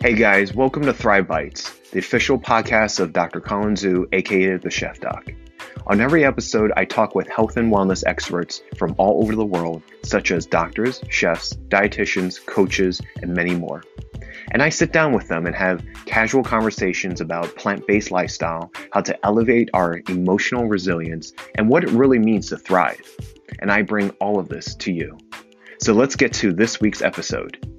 Hey guys, welcome to Thrive Bites, the official podcast of Dr. Colin Zhu, aka the Chef Doc. On every episode, I talk with health and wellness experts from all over the world, such as doctors, chefs, dietitians, coaches, and many more. And I sit down with them and have casual conversations about plant based lifestyle, how to elevate our emotional resilience, and what it really means to thrive. And I bring all of this to you. So let's get to this week's episode.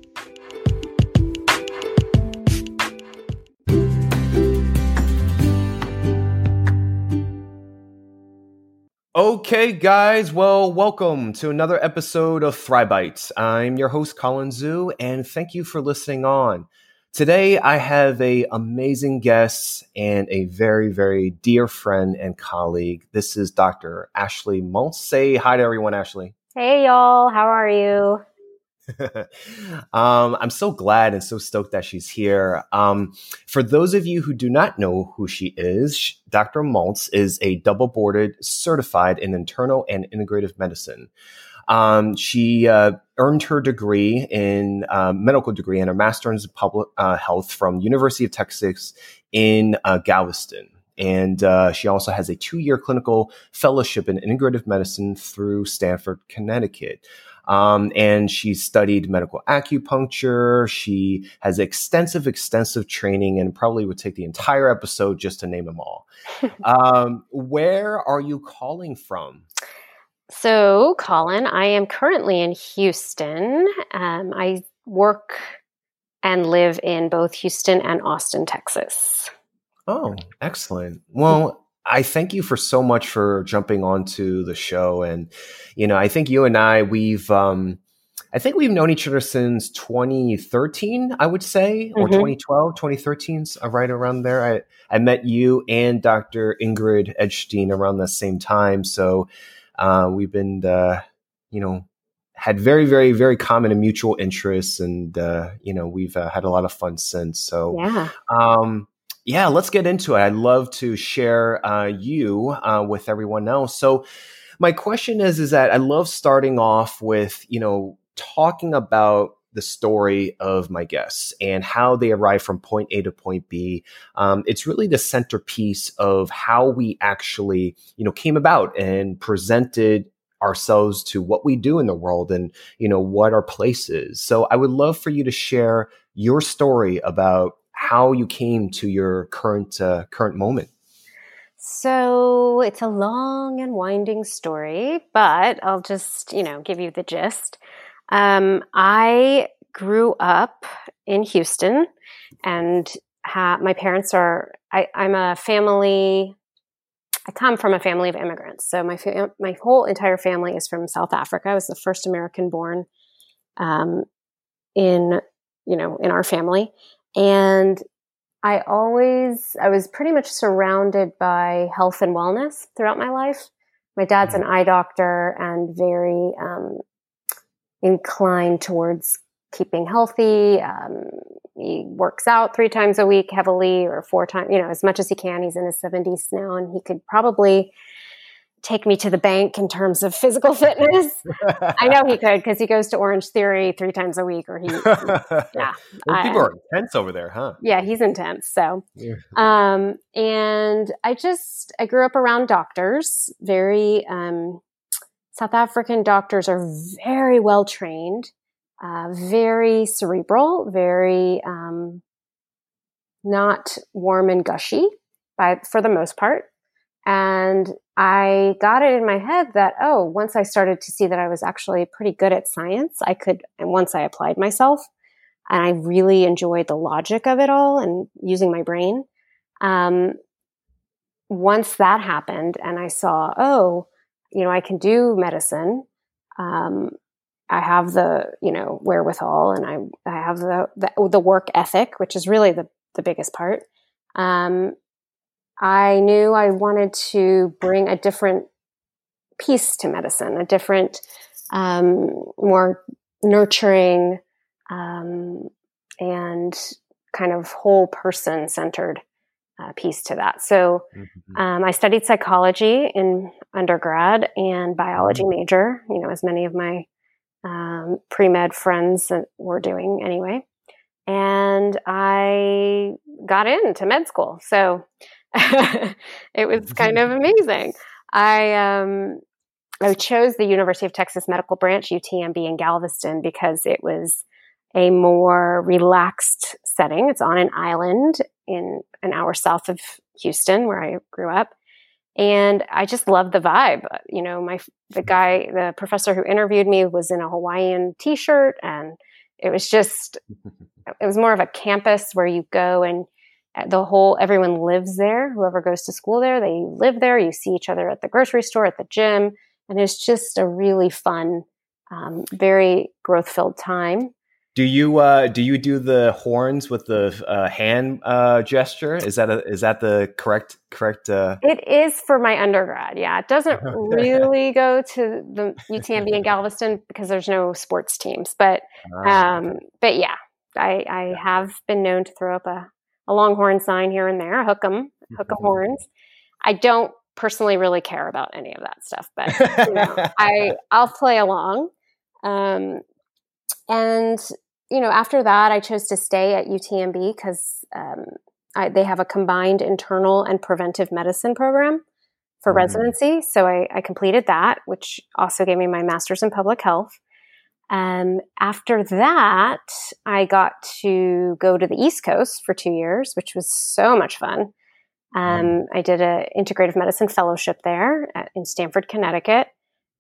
Okay, guys, well, welcome to another episode of Thrive Bites. I'm your host, Colin Zhu, and thank you for listening on. Today, I have a amazing guest and a very, very dear friend and colleague. This is Dr. Ashley Maltz. Say hi to everyone, Ashley. Hey, y'all. How are you? um, I'm so glad and so stoked that she's here. Um, for those of you who do not know who she is, Dr. Maltz is a double boarded certified in internal and integrative medicine. Um, she uh, earned her degree in uh, medical degree and her master's in public uh, health from University of Texas in uh, Galveston. And uh, she also has a two year clinical fellowship in integrative medicine through Stamford, Connecticut. Um, and she studied medical acupuncture. She has extensive, extensive training and probably would take the entire episode just to name them all. um, where are you calling from? So, Colin, I am currently in Houston. Um, I work and live in both Houston and Austin, Texas. Oh, excellent. Well, I thank you for so much for jumping onto the show. And, you know, I think you and I, we've, um, I think we've known each other since 2013, I would say, or mm-hmm. 2012, 2013, uh, right around there. I, I met you and Dr. Ingrid Edstein around the same time. So uh, we've been, uh, you know, had very, very, very common and mutual interests. And, uh, you know, we've uh, had a lot of fun since. So, yeah. Um, yeah, let's get into it. I'd love to share uh, you uh, with everyone else. So, my question is, is that I love starting off with you know talking about the story of my guests and how they arrive from point A to point B. Um, it's really the centerpiece of how we actually, you know, came about and presented ourselves to what we do in the world and you know what our place is. So I would love for you to share your story about how you came to your current uh, current moment. So it's a long and winding story, but I'll just you know give you the gist. Um, I grew up in Houston, and ha- my parents are. I, I'm a family. I come from a family of immigrants, so my my whole entire family is from South Africa. I was the first American born um, in you know in our family, and I always, I was pretty much surrounded by health and wellness throughout my life. My dad's an mm-hmm. eye doctor and very um, inclined towards keeping healthy. Um, he works out three times a week heavily or four times, you know, as much as he can. He's in his 70s now and he could probably take me to the bank in terms of physical fitness. I know he could because he goes to Orange Theory three times a week, or he, yeah. well, people are intense over there, huh? Yeah, he's intense. So, yeah. um, and I just I grew up around doctors. Very um, South African doctors are very well trained, uh, very cerebral, very um, not warm and gushy by for the most part. And I got it in my head that, oh, once I started to see that I was actually pretty good at science, I could, and once I applied myself, and I really enjoyed the logic of it all and using my brain. Um, once that happened, and I saw, oh, you know, I can do medicine. Um, I have the, you know, wherewithal, and I, I have the, the, the work ethic, which is really the the biggest part. Um, I knew I wanted to bring a different piece to medicine, a different, um, more nurturing, um, and kind of whole person centered uh, piece to that. So mm-hmm. um, I studied psychology in undergrad and biology mm-hmm. major, you know, as many of my um, pre med friends were doing anyway. and I got into med school. So it was kind of amazing. I um, I chose the University of Texas Medical Branch UTMB in Galveston because it was a more relaxed setting. It's on an island in an hour south of Houston, where I grew up. And I just loved the vibe. You know, my the guy, the professor who interviewed me was in a Hawaiian t-shirt and it was just it was more of a campus where you go and the whole everyone lives there. Whoever goes to school there, they live there. You see each other at the grocery store, at the gym, and it's just a really fun, um, very growth filled time. Do you uh, do you do the horns with the uh, hand uh, gesture? Is that a, is that the correct correct? Uh... It is for my undergrad. Yeah, it doesn't really go to the UTMB in Galveston because there's no sports teams. But ah, um, but yeah, I, I have been known to throw up a, a longhorn sign here and there, hook them, hook them horns. I don't personally really care about any of that stuff, but you know, I I'll play along. Um, and you know, after that, I chose to stay at UTMB because um, they have a combined internal and preventive medicine program for mm. residency. So I, I, completed that, which also gave me my master's in public health. Um, after that, I got to go to the East Coast for two years, which was so much fun. Um, mm. I did an integrative medicine fellowship there at, in Stamford, Connecticut,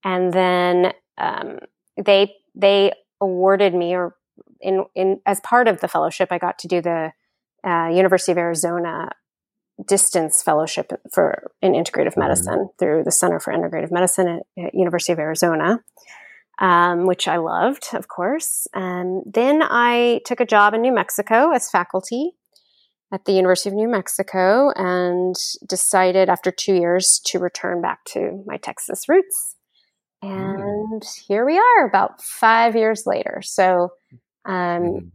and then um, they they awarded me, or in in as part of the fellowship, I got to do the uh, University of Arizona distance fellowship for in integrative mm-hmm. medicine mm. through the Center for Integrative Medicine at, at University of Arizona. Um, which I loved, of course. And then I took a job in New Mexico as faculty at the University of New Mexico and decided after two years to return back to my Texas roots. And mm. here we are about five years later. So, um, mm.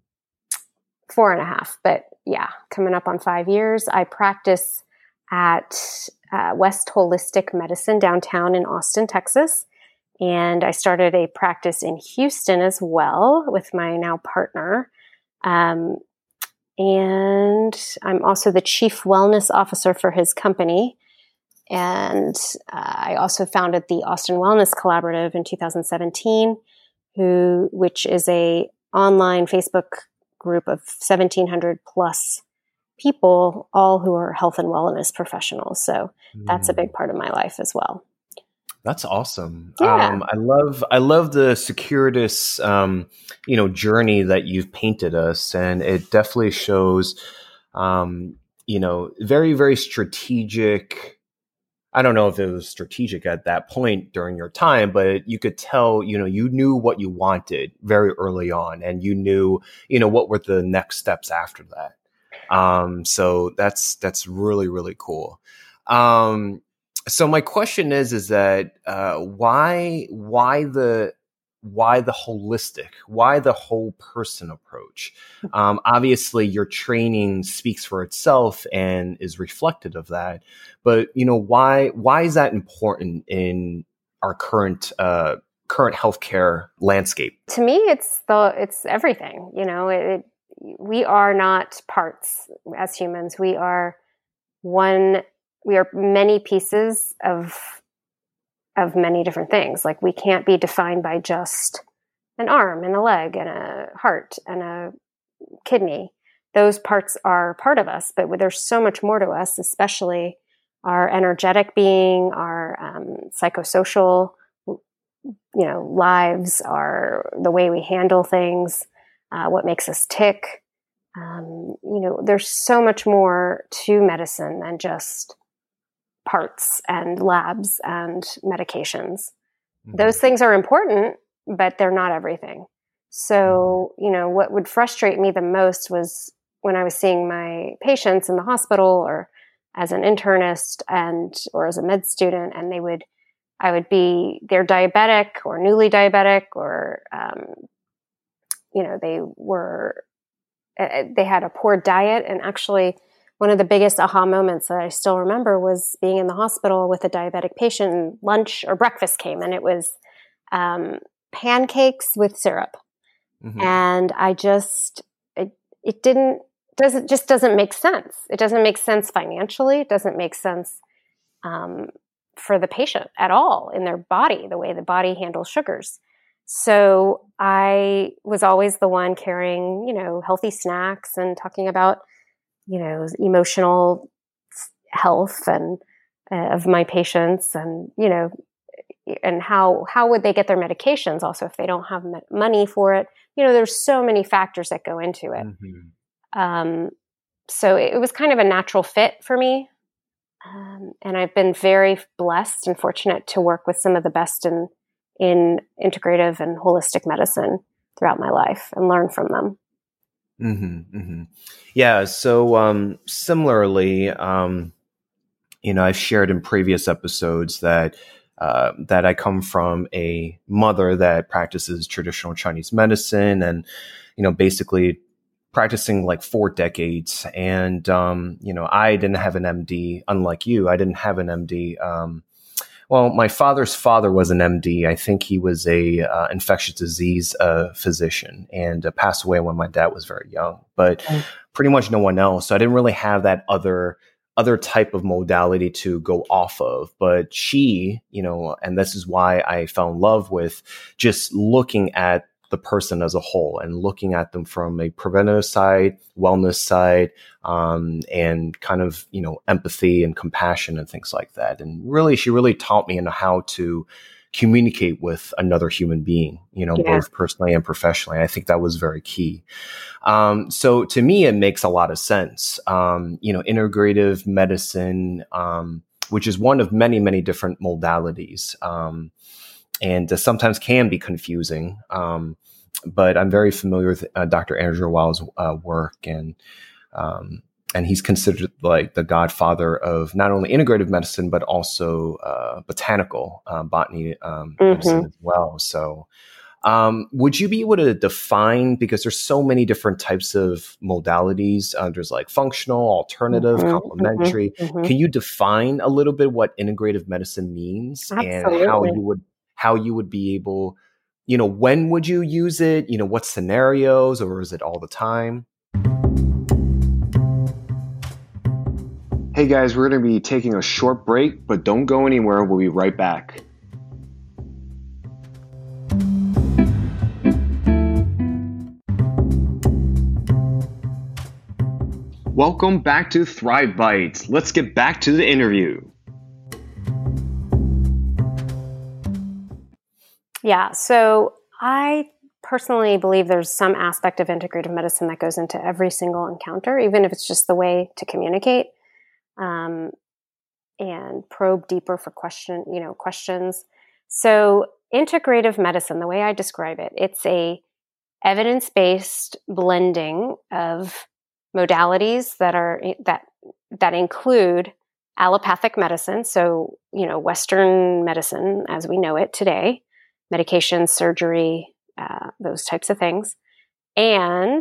four and a half, but yeah, coming up on five years. I practice at uh, West Holistic Medicine downtown in Austin, Texas. And I started a practice in Houston as well with my now partner. Um, and I'm also the chief wellness officer for his company. And uh, I also founded the Austin Wellness Collaborative in 2017, who which is a online Facebook group of 1,700 plus people, all who are health and wellness professionals. So mm. that's a mm. big part of my life as well. That's awesome. Yeah. Um, I love I love the Securitas um, you know journey that you've painted us, and it definitely shows um, you know very very strategic. I don't know if it was strategic at that point during your time, but you could tell you know you knew what you wanted very early on, and you knew you know what were the next steps after that. Um, so that's that's really really cool. So my question is is that uh, why why the why the holistic why the whole person approach? Um, obviously your training speaks for itself and is reflected of that but you know why why is that important in our current uh, current healthcare landscape? To me it's the it's everything you know it, it we are not parts as humans. We are one we are many pieces of of many different things. Like we can't be defined by just an arm and a leg and a heart and a kidney. Those parts are part of us, but there's so much more to us, especially our energetic being, our um, psychosocial, you know, lives, our the way we handle things, uh, what makes us tick. Um, you know, there's so much more to medicine than just parts and labs and medications. Mm-hmm. Those things are important, but they're not everything. So, mm-hmm. you know, what would frustrate me the most was when I was seeing my patients in the hospital or as an internist and or as a med student and they would I would be they're diabetic or newly diabetic or um, you know they were uh, they had a poor diet and actually one of the biggest aha moments that I still remember was being in the hospital with a diabetic patient. And lunch or breakfast came, and it was um, pancakes with syrup. Mm-hmm. And I just, it, it didn't doesn't just doesn't make sense. It doesn't make sense financially. It doesn't make sense um, for the patient at all in their body, the way the body handles sugars. So I was always the one carrying, you know, healthy snacks and talking about, you know, emotional health and uh, of my patients and, you know, and how how would they get their medications also if they don't have money for it? You know there's so many factors that go into it. Mm-hmm. um, so it was kind of a natural fit for me um, and i've been very blessed and fortunate to work with some of the best in in integrative and holistic medicine throughout my life and learn from them mm-hmm, mm-hmm. yeah so um, similarly um, you know i've shared in previous episodes that uh, that I come from a mother that practices traditional Chinese medicine and, you know, basically practicing like four decades. And, um, you know, I didn't have an MD, unlike you. I didn't have an MD. Um, well, my father's father was an MD. I think he was a uh, infectious disease uh, physician and uh, passed away when my dad was very young. But mm. pretty much no one else. So I didn't really have that other other type of modality to go off of. But she, you know, and this is why I fell in love with just looking at the person as a whole and looking at them from a preventative side, wellness side, um, and kind of, you know, empathy and compassion and things like that. And really, she really taught me in how to communicate with another human being, you know, yeah. both personally and professionally. I think that was very key. Um, so to me, it makes a lot of sense. Um, you know, integrative medicine, um, which is one of many, many different modalities, um, and uh, sometimes can be confusing. Um, but I'm very familiar with uh, Dr. Andrew Weil's uh, work and um, and he's considered like the godfather of not only integrative medicine but also uh, botanical uh, botany um, mm-hmm. medicine as well. So, um, would you be able to define because there's so many different types of modalities? Uh, there's like functional, alternative, mm-hmm, complementary. Mm-hmm, mm-hmm. Can you define a little bit what integrative medicine means Absolutely. and how you would how you would be able, you know, when would you use it? You know, what scenarios, or is it all the time? Hey guys, we're going to be taking a short break, but don't go anywhere. We'll be right back. Welcome back to Thrive Bites. Let's get back to the interview. Yeah, so I personally believe there's some aspect of integrative medicine that goes into every single encounter, even if it's just the way to communicate um, and probe deeper for question, you know, questions. So integrative medicine, the way I describe it, it's a evidence-based blending of modalities that are that that include allopathic medicine, so you know Western medicine as we know it today, medication, surgery, uh, those types of things, and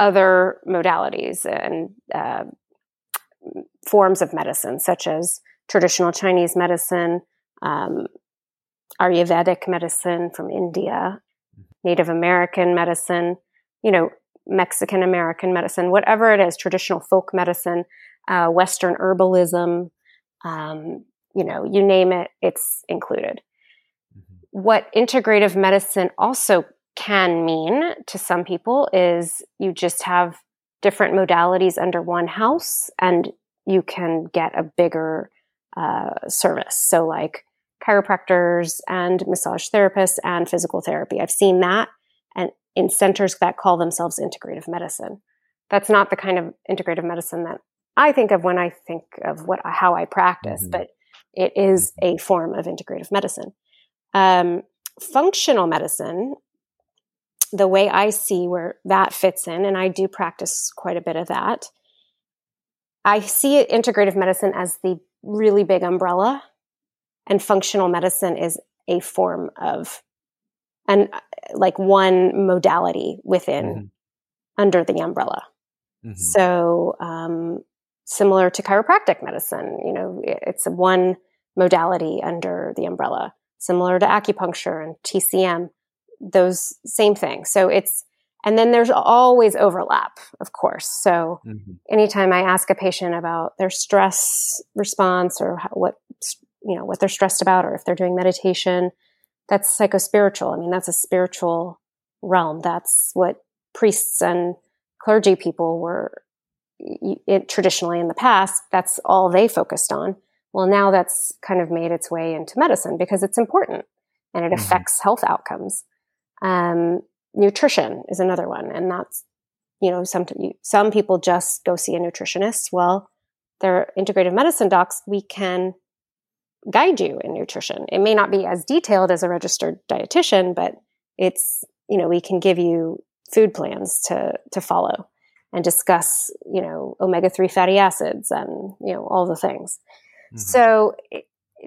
other modalities and uh, forms of medicine, such as traditional Chinese medicine, um, Ayurvedic medicine from India, Native American medicine, you know, Mexican American medicine, whatever it is, traditional folk medicine, uh, Western herbalism, um, you know, you name it, it's included. What integrative medicine also can mean to some people is you just have different modalities under one house and you can get a bigger uh, service. So, like chiropractors and massage therapists and physical therapy. I've seen that and in centers that call themselves integrative medicine. That's not the kind of integrative medicine that I think of when I think of what how I practice, mm-hmm. but it is mm-hmm. a form of integrative medicine. Um, functional medicine the way I see where that fits in, and I do practice quite a bit of that, I see integrative medicine as the really big umbrella, and functional medicine is a form of, and uh, like one modality within mm-hmm. under the umbrella. Mm-hmm. So, um, similar to chiropractic medicine, you know, it's one modality under the umbrella, similar to acupuncture and TCM those same things. So it's And then there's always overlap, of course. So mm-hmm. anytime I ask a patient about their stress response or how, what you know what they're stressed about, or if they're doing meditation, that's psychospiritual. I mean, that's a spiritual realm. That's what priests and clergy people were it, traditionally in the past. That's all they focused on. Well, now that's kind of made its way into medicine because it's important and it mm-hmm. affects health outcomes. Um, nutrition is another one, and that's you know some some people just go see a nutritionist. Well, they're integrative medicine docs. We can guide you in nutrition. It may not be as detailed as a registered dietitian, but it's you know we can give you food plans to to follow and discuss you know omega three fatty acids and you know all the things. Mm-hmm. So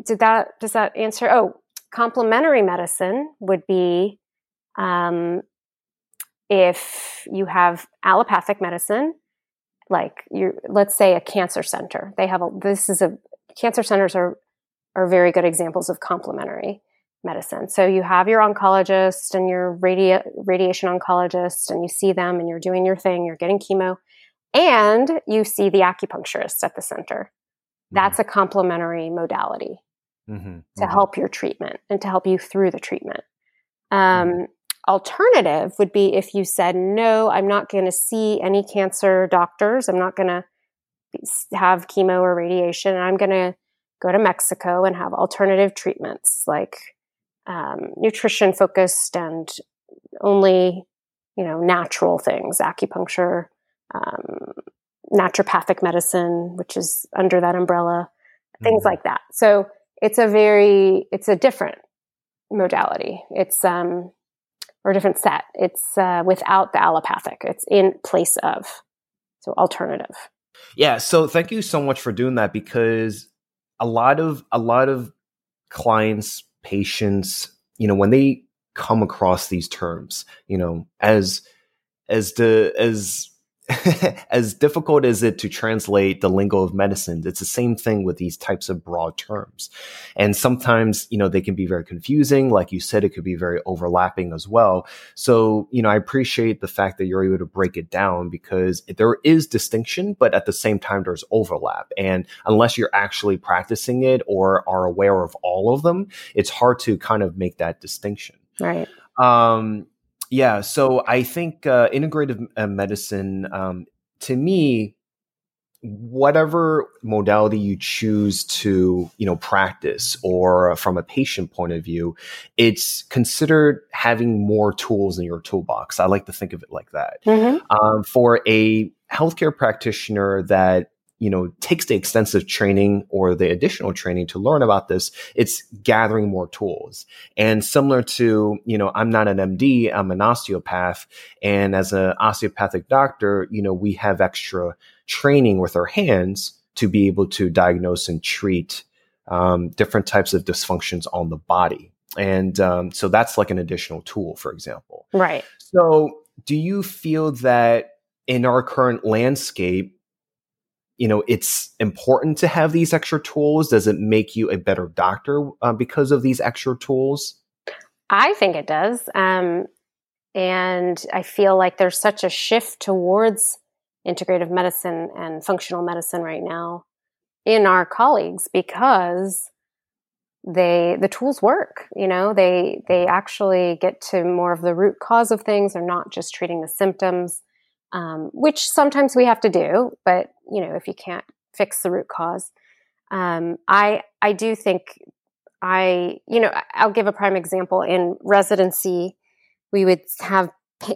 did that does that answer? Oh, complementary medicine would be um, if you have allopathic medicine, like you, let's say a cancer center, they have a, this is a, cancer centers are, are very good examples of complementary medicine. So you have your oncologist and your radi- radiation oncologist and you see them and you're doing your thing, you're getting chemo and you see the acupuncturist at the center. Mm-hmm. That's a complementary modality mm-hmm. to mm-hmm. help your treatment and to help you through the treatment. Um, mm-hmm alternative would be if you said, no, I'm not going to see any cancer doctors. I'm not going to have chemo or radiation. I'm going to go to Mexico and have alternative treatments like um, nutrition focused and only, you know, natural things, acupuncture, um, naturopathic medicine, which is under that umbrella, things mm-hmm. like that. So it's a very, it's a different modality. It's, um, or a different set. It's uh, without the allopathic. It's in place of. So alternative. Yeah. So thank you so much for doing that because a lot of a lot of clients, patients, you know, when they come across these terms, you know, as as the as as difficult as it to translate the lingo of medicine, it's the same thing with these types of broad terms. And sometimes, you know, they can be very confusing. Like you said, it could be very overlapping as well. So, you know, I appreciate the fact that you're able to break it down because there is distinction, but at the same time, there's overlap. And unless you're actually practicing it or are aware of all of them, it's hard to kind of make that distinction. Right. Um, yeah, so I think uh, integrative uh, medicine, um, to me, whatever modality you choose to you know practice or from a patient point of view it's considered having more tools in your toolbox i like to think of it like that mm-hmm. um, for a healthcare practitioner that you know takes the extensive training or the additional training to learn about this it's gathering more tools. And similar to you know i'm not an md i'm an osteopath. And as an osteopathic doctor you know we have extra training with our hands to be able to diagnose and treat um, different types of dysfunctions on the body. And um, so that's like an additional tool for example. Right. So do you feel that in our current landscape you know it's important to have these extra tools. Does it make you a better doctor uh, because of these extra tools? I think it does um, and i feel like there's such a shift towards integrative medicine and functional medicine right now in our colleagues because they the tools work you know? They they actually get to more of the root cause of things. They're not just treating the symptoms um, which sometimes we have to do. But you know, if you can't fix the root cause, um, I I do think I you know I'll give a prime example in residency. We would have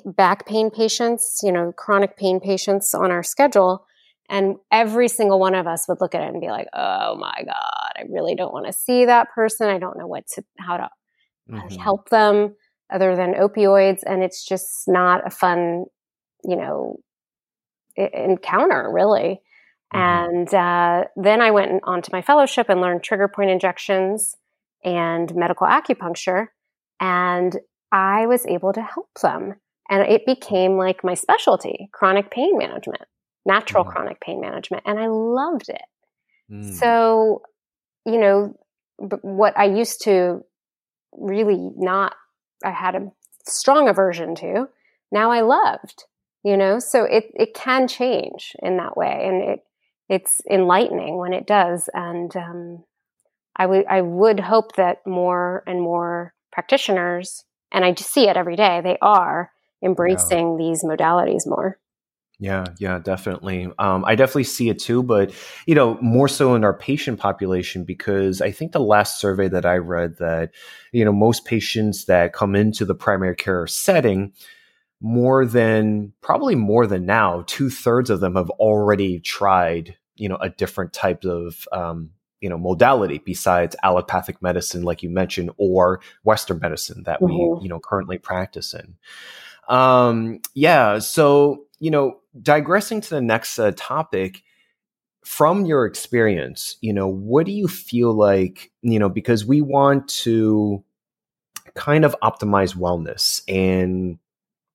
back pain patients, you know, chronic pain patients on our schedule. And every single one of us would look at it and be like, "Oh my god, I really don't want to see that person. I don't know what to how to mm-hmm. help them other than opioids." And it's just not a fun you know, encounter really. Mm-hmm. And uh, then I went on to my fellowship and learned trigger point injections and medical acupuncture. And I was able to help them. And it became like my specialty chronic pain management, natural mm. chronic pain management. And I loved it. Mm. So, you know, what I used to really not, I had a strong aversion to now I loved, you know? So it, it can change in that way. And it, it's enlightening when it does. And, um, I would, I would hope that more and more practitioners, and I just see it every day, they are embracing yeah. these modalities more. Yeah, yeah, definitely. Um, I definitely see it too, but you know, more so in our patient population because I think the last survey that I read that you know most patients that come into the primary care setting, more than probably more than now, two thirds of them have already tried you know a different type of um, you know modality besides allopathic medicine, like you mentioned, or Western medicine that mm-hmm. we you know currently practice in. Um, yeah, so you know digressing to the next uh, topic from your experience you know what do you feel like you know because we want to kind of optimize wellness and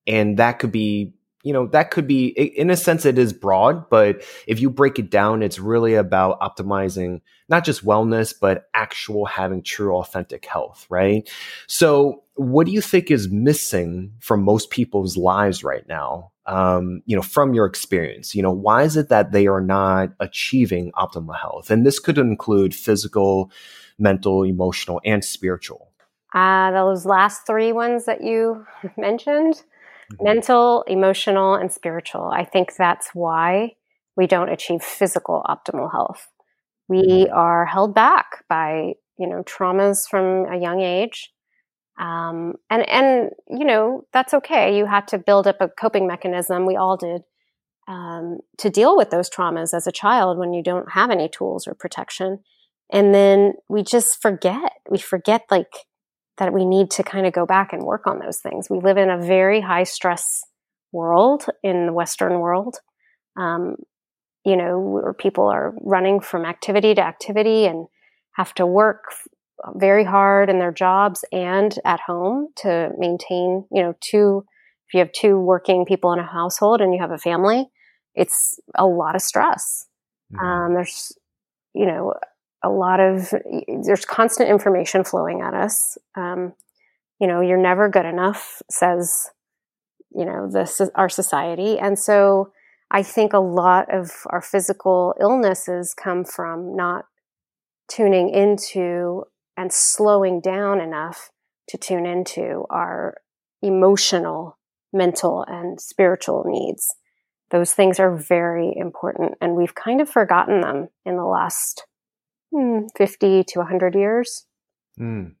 and that could be you know that could be in a sense it is broad but if you break it down it's really about optimizing not just wellness but actual having true authentic health right so what do you think is missing from most people's lives right now um, you know, from your experience, you know, why is it that they are not achieving optimal health? And this could include physical, mental, emotional, and spiritual. Uh, those last three ones that you mentioned. Mental, emotional, and spiritual. I think that's why we don't achieve physical optimal health. We mm-hmm. are held back by, you know, traumas from a young age um, and and you know that's okay. You had to build up a coping mechanism. We all did um, to deal with those traumas as a child when you don't have any tools or protection. And then we just forget. We forget like that we need to kind of go back and work on those things. We live in a very high stress world in the Western world. Um, you know, where people are running from activity to activity and have to work very hard in their jobs and at home to maintain, you know, two, if you have two working people in a household and you have a family, it's a lot of stress. Mm-hmm. Um, there's, you know, a lot of, there's constant information flowing at us. Um, you know, you're never good enough, says, you know, this is our society. And so I think a lot of our physical illnesses come from not tuning into and slowing down enough to tune into our emotional, mental, and spiritual needs. Those things are very important, and we've kind of forgotten them in the last hmm, 50 to 100 years. Mm.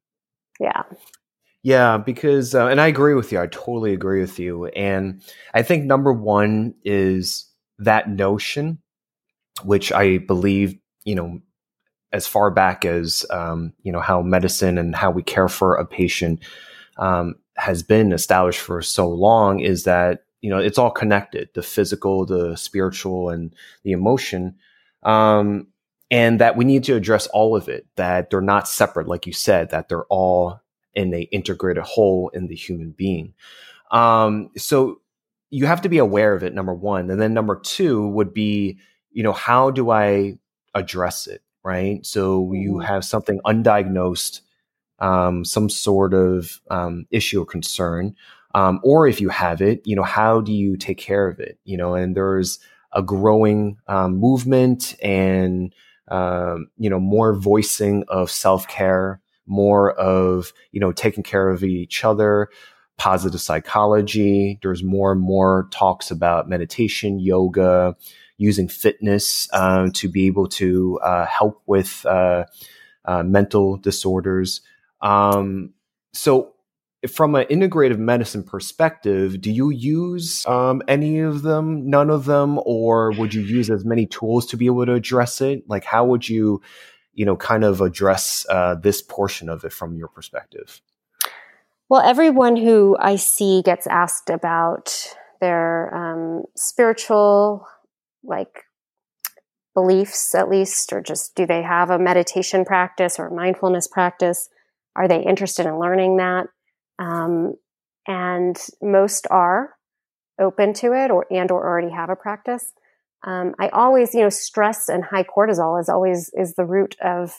Yeah. Yeah, because, uh, and I agree with you. I totally agree with you. And I think number one is that notion, which I believe, you know, as far back as um, you know how medicine and how we care for a patient um, has been established for so long is that you know it's all connected the physical the spiritual and the emotion um, and that we need to address all of it that they're not separate like you said that they're all in a integrated whole in the human being um, so you have to be aware of it number one and then number two would be you know how do i address it right? So you mm-hmm. have something undiagnosed, um, some sort of um, issue or concern, um, or if you have it, you know, how do you take care of it? You know, and there's a growing um, movement and um, you know more voicing of self care, more of you know taking care of each other. Positive psychology. There's more and more talks about meditation, yoga, using fitness uh, to be able to uh, help with uh, uh, mental disorders. Um, so, from an integrative medicine perspective, do you use um, any of them, none of them, or would you use as many tools to be able to address it? Like, how would you, you know, kind of address uh, this portion of it from your perspective? Well, everyone who I see gets asked about their um, spiritual like beliefs at least or just do they have a meditation practice or mindfulness practice are they interested in learning that um, and most are open to it or and or already have a practice. Um, i always you know stress and high cortisol is always is the root of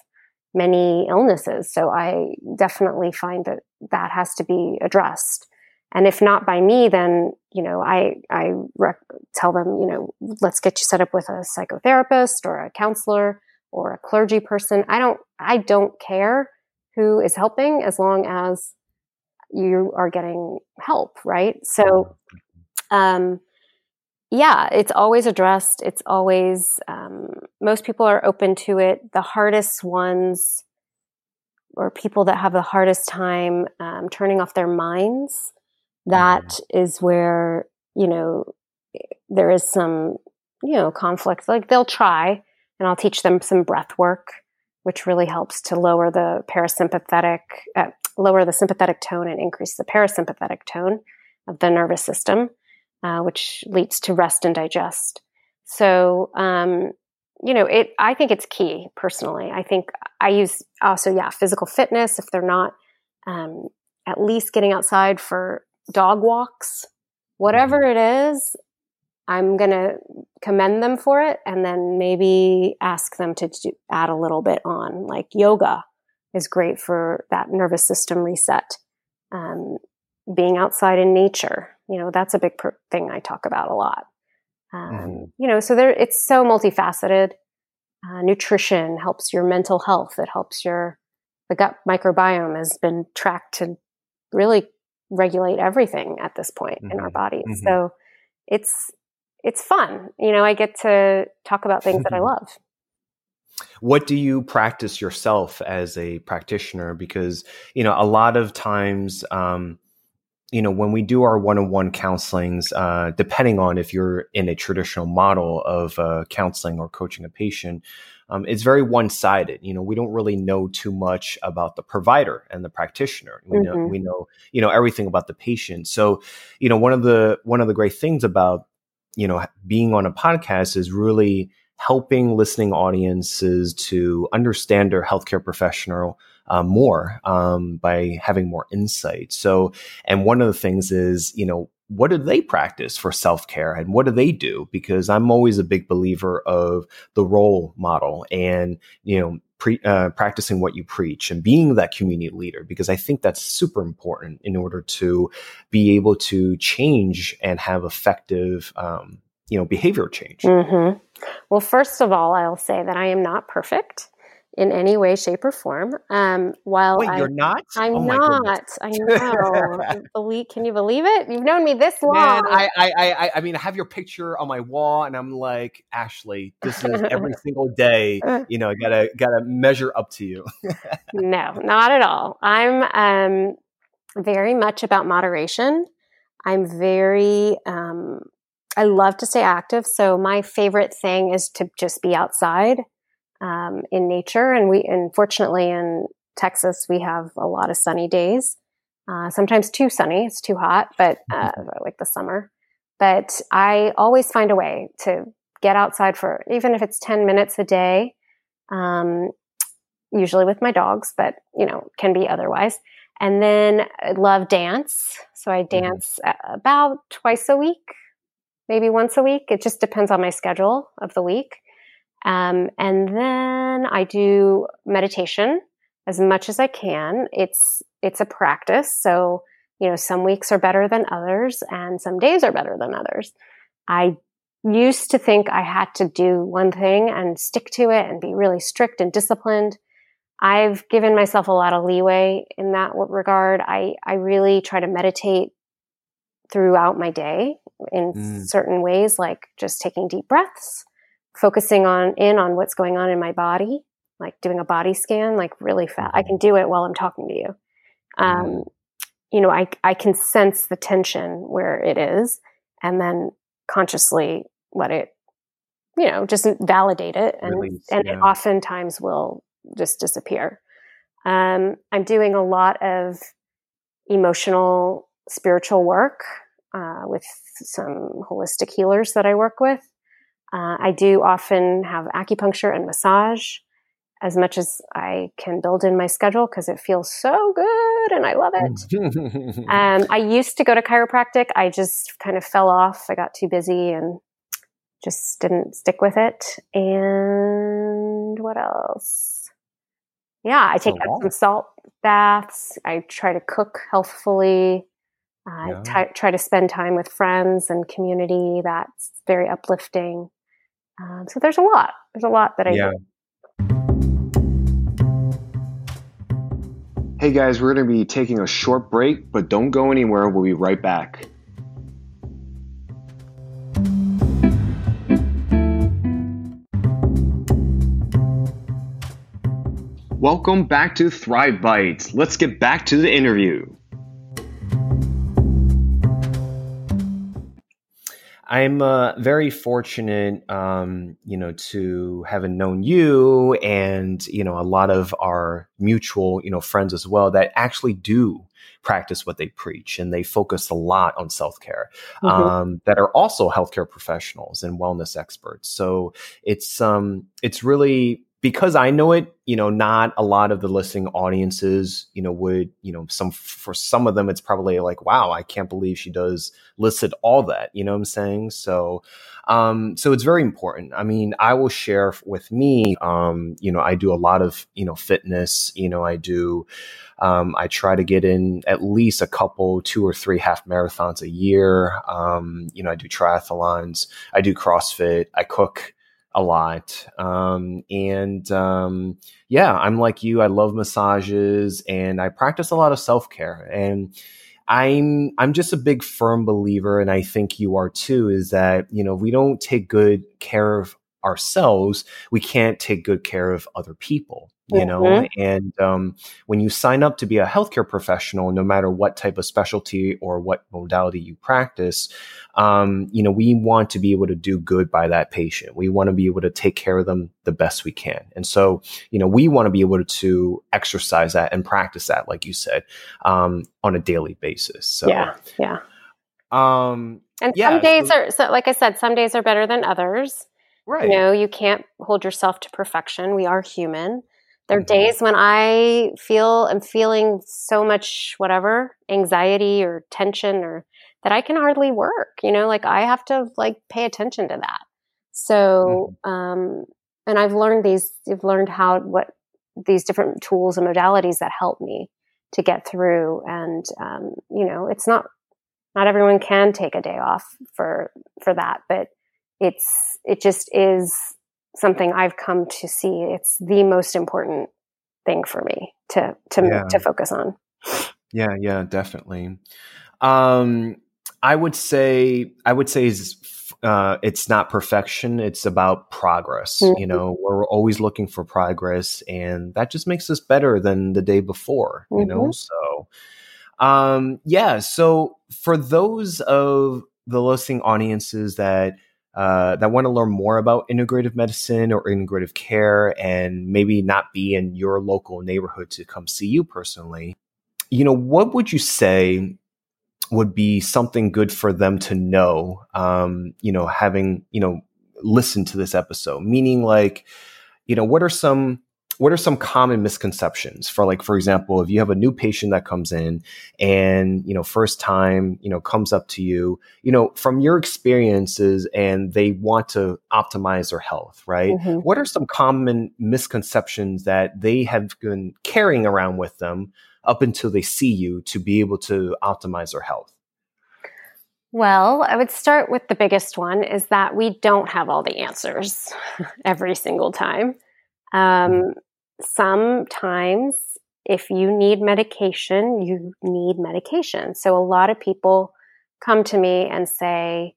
many illnesses. So i definitely find that that has to be addressed. And if not by me then you know, I I rec- tell them, you know, let's get you set up with a psychotherapist or a counselor or a clergy person. I don't I don't care who is helping as long as you are getting help, right? So, um, yeah, it's always addressed. It's always um, most people are open to it. The hardest ones, or people that have the hardest time um, turning off their minds, that mm-hmm. is where you know there is some you know conflict. Like they'll try, and I'll teach them some breath work, which really helps to lower the parasympathetic, uh, lower the sympathetic tone, and increase the parasympathetic tone of the nervous system uh, which leads to rest and digest. So, um, you know, it. I think it's key personally. I think I use also, yeah, physical fitness if they're not um, at least getting outside for dog walks, whatever mm-hmm. it is. I'm going to commend them for it and then maybe ask them to do, add a little bit on. Like yoga is great for that nervous system reset. Um, being outside in nature, you know that's a big per- thing i talk about a lot um, mm-hmm. you know so there it's so multifaceted uh, nutrition helps your mental health it helps your the gut microbiome has been tracked to really regulate everything at this point mm-hmm. in our mm-hmm. bodies mm-hmm. so it's it's fun you know i get to talk about things that i love what do you practice yourself as a practitioner because you know a lot of times um, you know, when we do our one-on-one counselings, uh, depending on if you're in a traditional model of uh, counseling or coaching a patient, um, it's very one-sided. You know, we don't really know too much about the provider and the practitioner. We mm-hmm. know we know you know everything about the patient. So, you know, one of the one of the great things about you know being on a podcast is really helping listening audiences to understand their healthcare professional uh, more um, by having more insight. So, and one of the things is, you know, what do they practice for self care and what do they do? Because I'm always a big believer of the role model and, you know, pre, uh, practicing what you preach and being that community leader, because I think that's super important in order to be able to change and have effective, um, you know, behavior change. Mm-hmm. Well, first of all, I'll say that I am not perfect in any way, shape, or form. Um, while Wait, I, you're not? I'm oh not. I know. believe, can you believe it? You've known me this long. Man, I, I, I, I mean, I have your picture on my wall, and I'm like, Ashley, this is every single day. You know, I gotta gotta measure up to you. no, not at all. I'm um, very much about moderation. I'm very um, I love to stay active. So my favorite thing is to just be outside um, in nature. And we, unfortunately, in Texas, we have a lot of sunny days. Uh, sometimes too sunny. It's too hot, but uh, like the summer. But I always find a way to get outside for even if it's 10 minutes a day, um, usually with my dogs, but you know, can be otherwise. And then I love dance. So I mm-hmm. dance mm-hmm. about twice a week, maybe once a week. It just depends on my schedule of the week. Um, and then I do meditation as much as I can. It's it's a practice, so you know some weeks are better than others, and some days are better than others. I used to think I had to do one thing and stick to it and be really strict and disciplined. I've given myself a lot of leeway in that regard. I, I really try to meditate throughout my day in mm. certain ways, like just taking deep breaths, focusing on in on what's going on in my body, like doing a body scan, like really fast. I can mm-hmm. do it while I'm talking to you. Um, mm. You know, I I can sense the tension where it is, and then consciously let it, you know, just validate it, and Release, and yeah. it oftentimes will just disappear. Um, I'm doing a lot of emotional spiritual work uh, with some holistic healers that I work with. Uh, I do often have acupuncture and massage as much as I can build in my schedule because it feels so good and I love it. um, I used to go to chiropractic. I just kind of fell off. I got too busy and just didn't stick with it. And what else? Yeah, I take some salt baths. I try to cook healthfully. I yeah. t- try to spend time with friends and community that's very uplifting. Um, so there's a lot. There's a lot that I yeah. do. Hey guys, we're going to be taking a short break, but don't go anywhere. We'll be right back. Welcome back to Thrive Bites. Let's get back to the interview. I'm uh, very fortunate, um, you know, to having known you and you know a lot of our mutual, you know, friends as well that actually do practice what they preach and they focus a lot on self care. Mm-hmm. Um, that are also healthcare professionals and wellness experts. So it's um, it's really because I know it, you know, not a lot of the listening audiences, you know, would, you know, some for some of them, it's probably like, wow, I can't believe she does listed all that. You know what I'm saying? So, um, so it's very important. I mean, I will share with me, um, you know, I do a lot of, you know, fitness. You know, I do. Um, I try to get in at least a couple, two or three half marathons a year. Um, you know, I do triathlons. I do CrossFit. I cook a lot. Um, and um, yeah, I'm like you. I love massages and I practice a lot of self care. And I'm I'm just a big firm believer, and I think you are too. Is that you know we don't take good care of ourselves, we can't take good care of other people you know mm-hmm. and um, when you sign up to be a healthcare professional no matter what type of specialty or what modality you practice um, you know we want to be able to do good by that patient we want to be able to take care of them the best we can and so you know we want to be able to exercise that and practice that like you said um, on a daily basis so yeah yeah um and yeah, some days so, are so like i said some days are better than others Right. You know, you can't hold yourself to perfection. We are human. There are days when I feel I'm feeling so much whatever anxiety or tension or that I can hardly work. You know, like I have to like pay attention to that. So, mm-hmm. um, and I've learned these. I've learned how what these different tools and modalities that help me to get through. And um, you know, it's not not everyone can take a day off for for that, but it's it just is something I've come to see. It's the most important thing for me to to yeah. to focus on. Yeah, yeah, definitely. Um, I would say I would say uh, it's not perfection; it's about progress. Mm-hmm. You know, we're always looking for progress, and that just makes us better than the day before. Mm-hmm. You know, mm-hmm. so um, yeah. So for those of the listening audiences that uh, that want to learn more about integrative medicine or integrative care and maybe not be in your local neighborhood to come see you personally, you know, what would you say would be something good for them to know, um, you know, having, you know, listened to this episode? Meaning, like, you know, what are some what are some common misconceptions for like for example if you have a new patient that comes in and you know first time you know comes up to you you know from your experiences and they want to optimize their health right mm-hmm. what are some common misconceptions that they have been carrying around with them up until they see you to be able to optimize their health well, I would start with the biggest one is that we don't have all the answers every single time. Um, mm-hmm sometimes if you need medication, you need medication. So a lot of people come to me and say,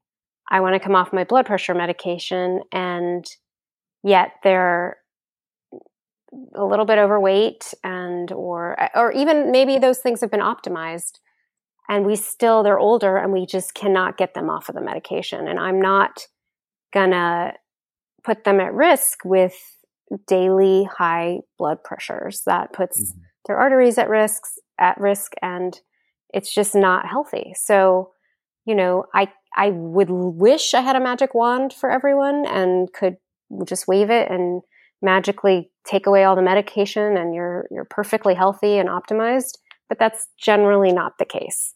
I want to come off my blood pressure medication, and yet they're a little bit overweight and or or even maybe those things have been optimized and we still they're older and we just cannot get them off of the medication and i'm not gonna put them at risk with daily high blood pressures that puts mm-hmm. their arteries at risks at risk and it's just not healthy so you know i i would wish i had a magic wand for everyone and could just wave it and magically take away all the medication and you're you're perfectly healthy and optimized but that's generally not the case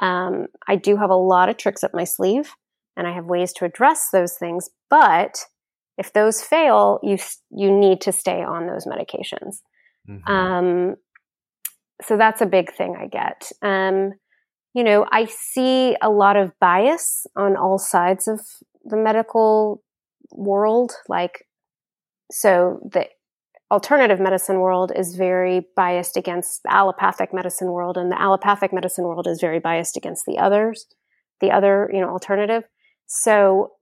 um, i do have a lot of tricks up my sleeve and i have ways to address those things but if those fail, you you need to stay on those medications. Mm-hmm. Um, so that's a big thing I get. Um, you know, I see a lot of bias on all sides of the medical world. Like, so the alternative medicine world is very biased against the allopathic medicine world, and the allopathic medicine world is very biased against the others, the other, you know, alternative. So,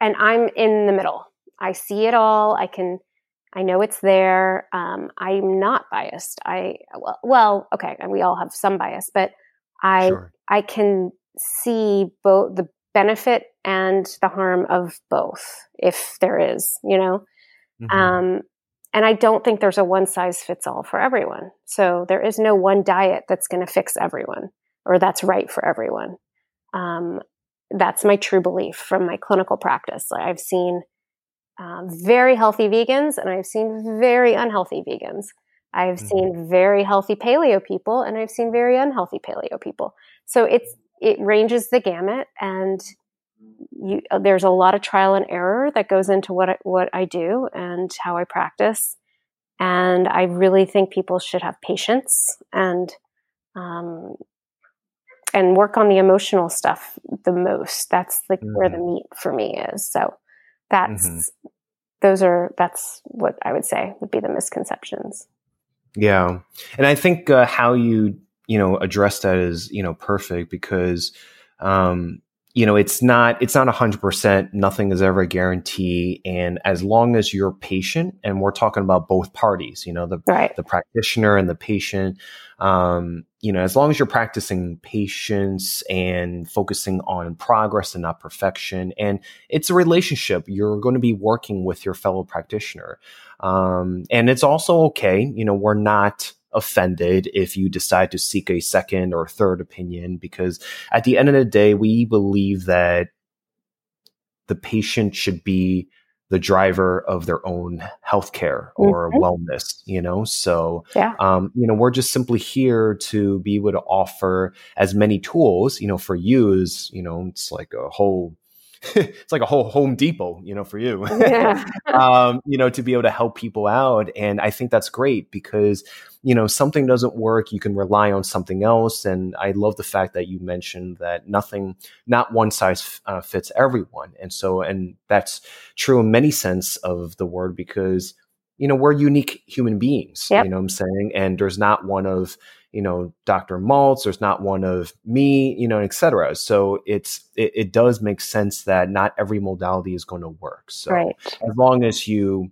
and I'm in the middle. I see it all. I can, I know it's there. Um, I'm not biased. I, well, well, okay, and we all have some bias, but I, sure. I can see both the benefit and the harm of both, if there is, you know. Mm-hmm. Um, and I don't think there's a one size fits all for everyone. So there is no one diet that's going to fix everyone or that's right for everyone. Um, that's my true belief from my clinical practice. I've seen uh, very healthy vegans and I've seen very unhealthy vegans. I've mm-hmm. seen very healthy paleo people and I've seen very unhealthy paleo people. So it's it ranges the gamut and you, uh, there's a lot of trial and error that goes into what I, what I do and how I practice. And I really think people should have patience and um, and work on the emotional stuff the most. That's like mm-hmm. where the mm-hmm. meat for me is. So that's mm-hmm. those are that's what I would say would be the misconceptions. Yeah, and I think uh, how you you know address that is you know perfect because um, you know it's not it's not 100% nothing is ever a guarantee. And as long as you're patient and we're talking about both parties you know the right. the practitioner and the patient um, you know as long as you're practicing patience and focusing on progress and not perfection and it's a relationship you're going to be working with your fellow practitioner. Um, and it's also okay you know we're not offended if you decide to seek a second or third opinion because at the end of the day we believe that the patient should be the driver of their own healthcare or mm-hmm. wellness, you know? So, yeah. um, you know, we're just simply here to be able to offer as many tools, you know, for you as, you know, it's like a whole it's like a whole Home Depot, you know, for you. Yeah. um, you know, to be able to help people out. And I think that's great because, you know, something doesn't work, you can rely on something else. And I love the fact that you mentioned that nothing, not one size uh, fits everyone. And so, and that's true in many sense of the word because, you know, we're unique human beings, yep. you know what I'm saying? And there's not one of, you know dr maltz there's not one of me you know etc so it's it, it, does make sense that not every modality is going to work. So right. as long as you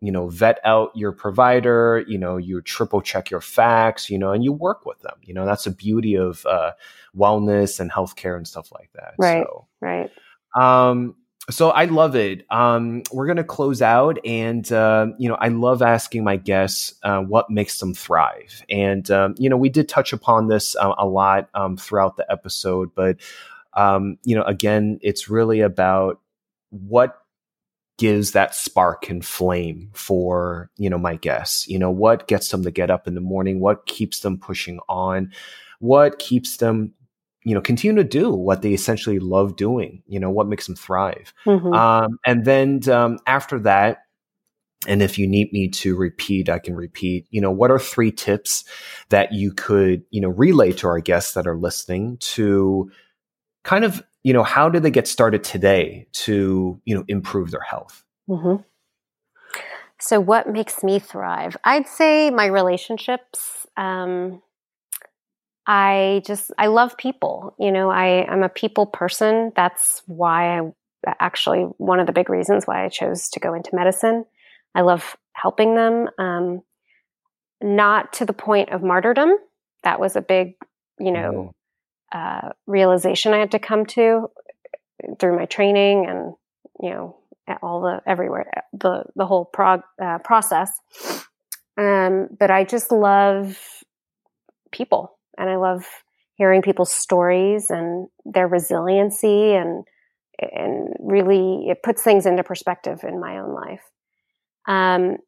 you know vet out your provider you know you triple check your facts you know and you work with them you know that's the beauty of uh, wellness and healthcare and stuff like that right so, right. Um so I love it. Um, we're going to close out, and uh, you know, I love asking my guests uh, what makes them thrive. And um, you know, we did touch upon this uh, a lot um, throughout the episode, but um, you know, again, it's really about what gives that spark and flame for you know my guests. You know, what gets them to get up in the morning? What keeps them pushing on? What keeps them you know continue to do what they essentially love doing you know what makes them thrive mm-hmm. um, and then um, after that and if you need me to repeat i can repeat you know what are three tips that you could you know relay to our guests that are listening to kind of you know how do they get started today to you know improve their health mm-hmm. so what makes me thrive i'd say my relationships um, I just I love people. You know, I I'm a people person. That's why I actually one of the big reasons why I chose to go into medicine. I love helping them. Um, not to the point of martyrdom. That was a big, you know, mm-hmm. uh, realization I had to come to through my training and you know all the everywhere the the whole prog, uh, process. Um, but I just love people and I love hearing people's stories and their resiliency and and really it puts things into perspective in my own life. Um,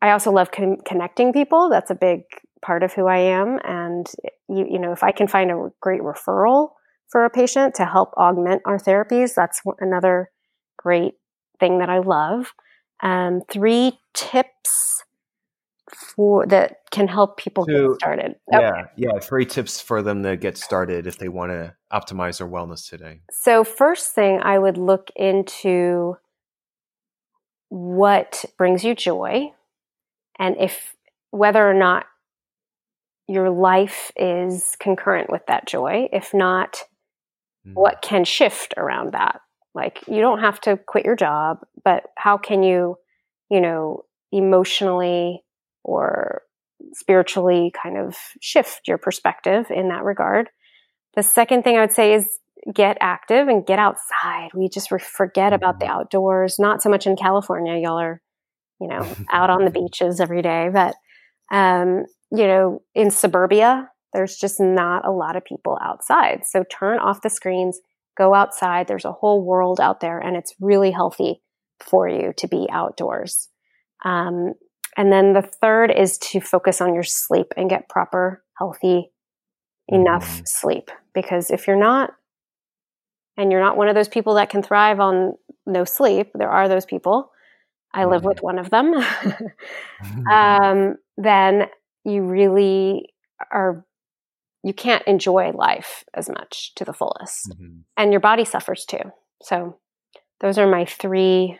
I also love con- connecting people. That's a big part of who I am. And you, you know, if I can find a great referral for a patient to help augment our therapies, that's another great thing that I love. Um, three tips for that can help people to, get started. Yeah, okay. yeah, three tips for them to get started if they want to optimize their wellness today. So first thing I would look into what brings you joy and if whether or not your life is concurrent with that joy. If not, mm. what can shift around that? Like you don't have to quit your job, but how can you, you know, emotionally or spiritually kind of shift your perspective in that regard. The second thing I would say is get active and get outside. We just forget about the mm-hmm. outdoors, not so much in California. Y'all are, you know, out on the beaches every day, but, um, you know, in suburbia, there's just not a lot of people outside. So turn off the screens, go outside. There's a whole world out there and it's really healthy for you to be outdoors. Um, and then the third is to focus on your sleep and get proper, healthy, enough mm-hmm. sleep. Because if you're not, and you're not one of those people that can thrive on no sleep, there are those people. I live with one of them. um, then you really are, you can't enjoy life as much to the fullest. Mm-hmm. And your body suffers too. So those are my three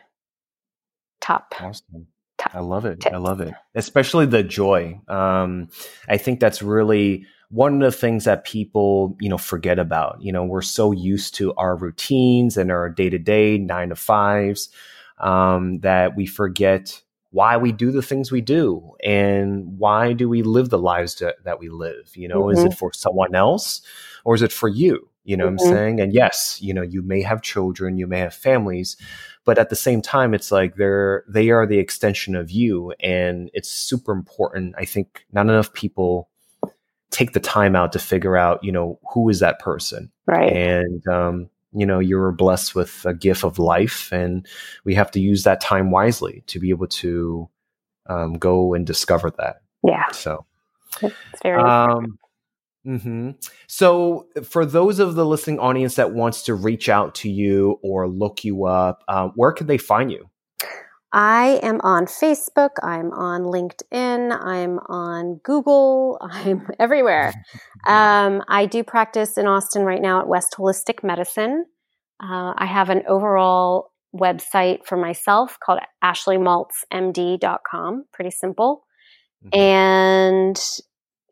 top awesome. I love it. Tips. I love it. Especially the joy. Um, I think that's really one of the things that people, you know, forget about. You know, we're so used to our routines and our day to day nine to fives um, that we forget why we do the things we do and why do we live the lives that, that we live. You know, mm-hmm. is it mm-hmm. for someone else or is it for you? You know mm-hmm. what I'm mm-hmm. saying? And yes, you know, you may have children, you may have families, but at the same time it's like they're they are the extension of you and it's super important i think not enough people take the time out to figure out you know who is that person. Right. And um, you know you're blessed with a gift of life and we have to use that time wisely to be able to um, go and discover that. Yeah. So it's very um, Mm-hmm. So, for those of the listening audience that wants to reach out to you or look you up, um, where can they find you? I am on Facebook. I'm on LinkedIn. I'm on Google. I'm everywhere. um, I do practice in Austin right now at West Holistic Medicine. Uh, I have an overall website for myself called ashleymaltzmd.com. Pretty simple. Mm-hmm. And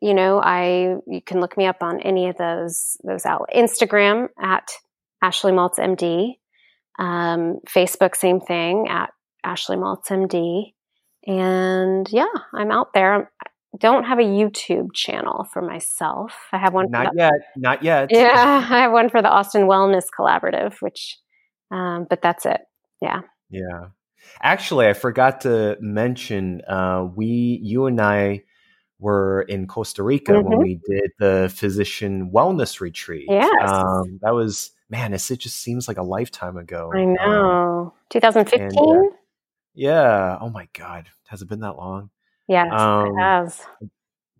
you know, I you can look me up on any of those those out Instagram at Ashley Maltz MD, um, Facebook same thing at Ashley Maltz MD, and yeah, I'm out there. I don't have a YouTube channel for myself. I have one. Not the, yet. Not yet. Yeah, I have one for the Austin Wellness Collaborative, which, um, but that's it. Yeah. Yeah. Actually, I forgot to mention. Uh, we, you and I were in Costa Rica mm-hmm. when we did the physician wellness retreat. Yes. Um, that was, man, it just seems like a lifetime ago. I um, know. Um, 2015? Uh, yeah. Oh my God. Has it been that long? Yes, um, it has.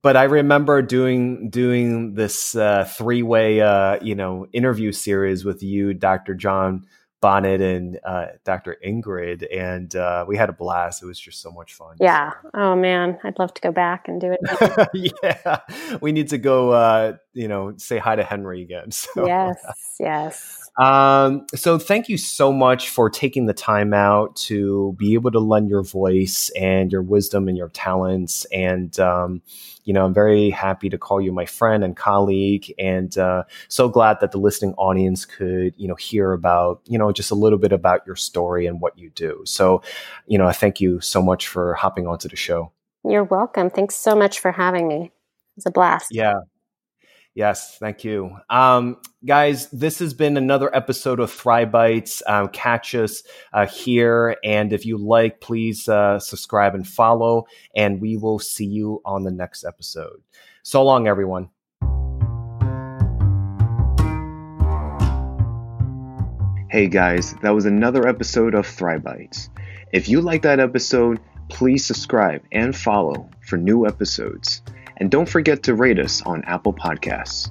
But I remember doing doing this uh, three way, uh, you know, interview series with you, Dr. John Bonnet and uh, Dr. Ingrid, and uh, we had a blast. It was just so much fun. Yeah. Oh man, I'd love to go back and do it. yeah, we need to go. Uh, you know, say hi to Henry again. So. Yes. Yes. Um, so thank you so much for taking the time out to be able to lend your voice and your wisdom and your talents. And, um, you know, I'm very happy to call you my friend and colleague and, uh, so glad that the listening audience could, you know, hear about, you know, just a little bit about your story and what you do. So, you know, I thank you so much for hopping onto the show. You're welcome. Thanks so much for having me. It's a blast. Yeah. Yes, thank you. Um, guys, this has been another episode of Thrive Bites. Um, catch us uh, here. And if you like, please uh, subscribe and follow. And we will see you on the next episode. So long, everyone. Hey, guys, that was another episode of Thrive Bites. If you like that episode, please subscribe and follow for new episodes. And don't forget to rate us on Apple Podcasts.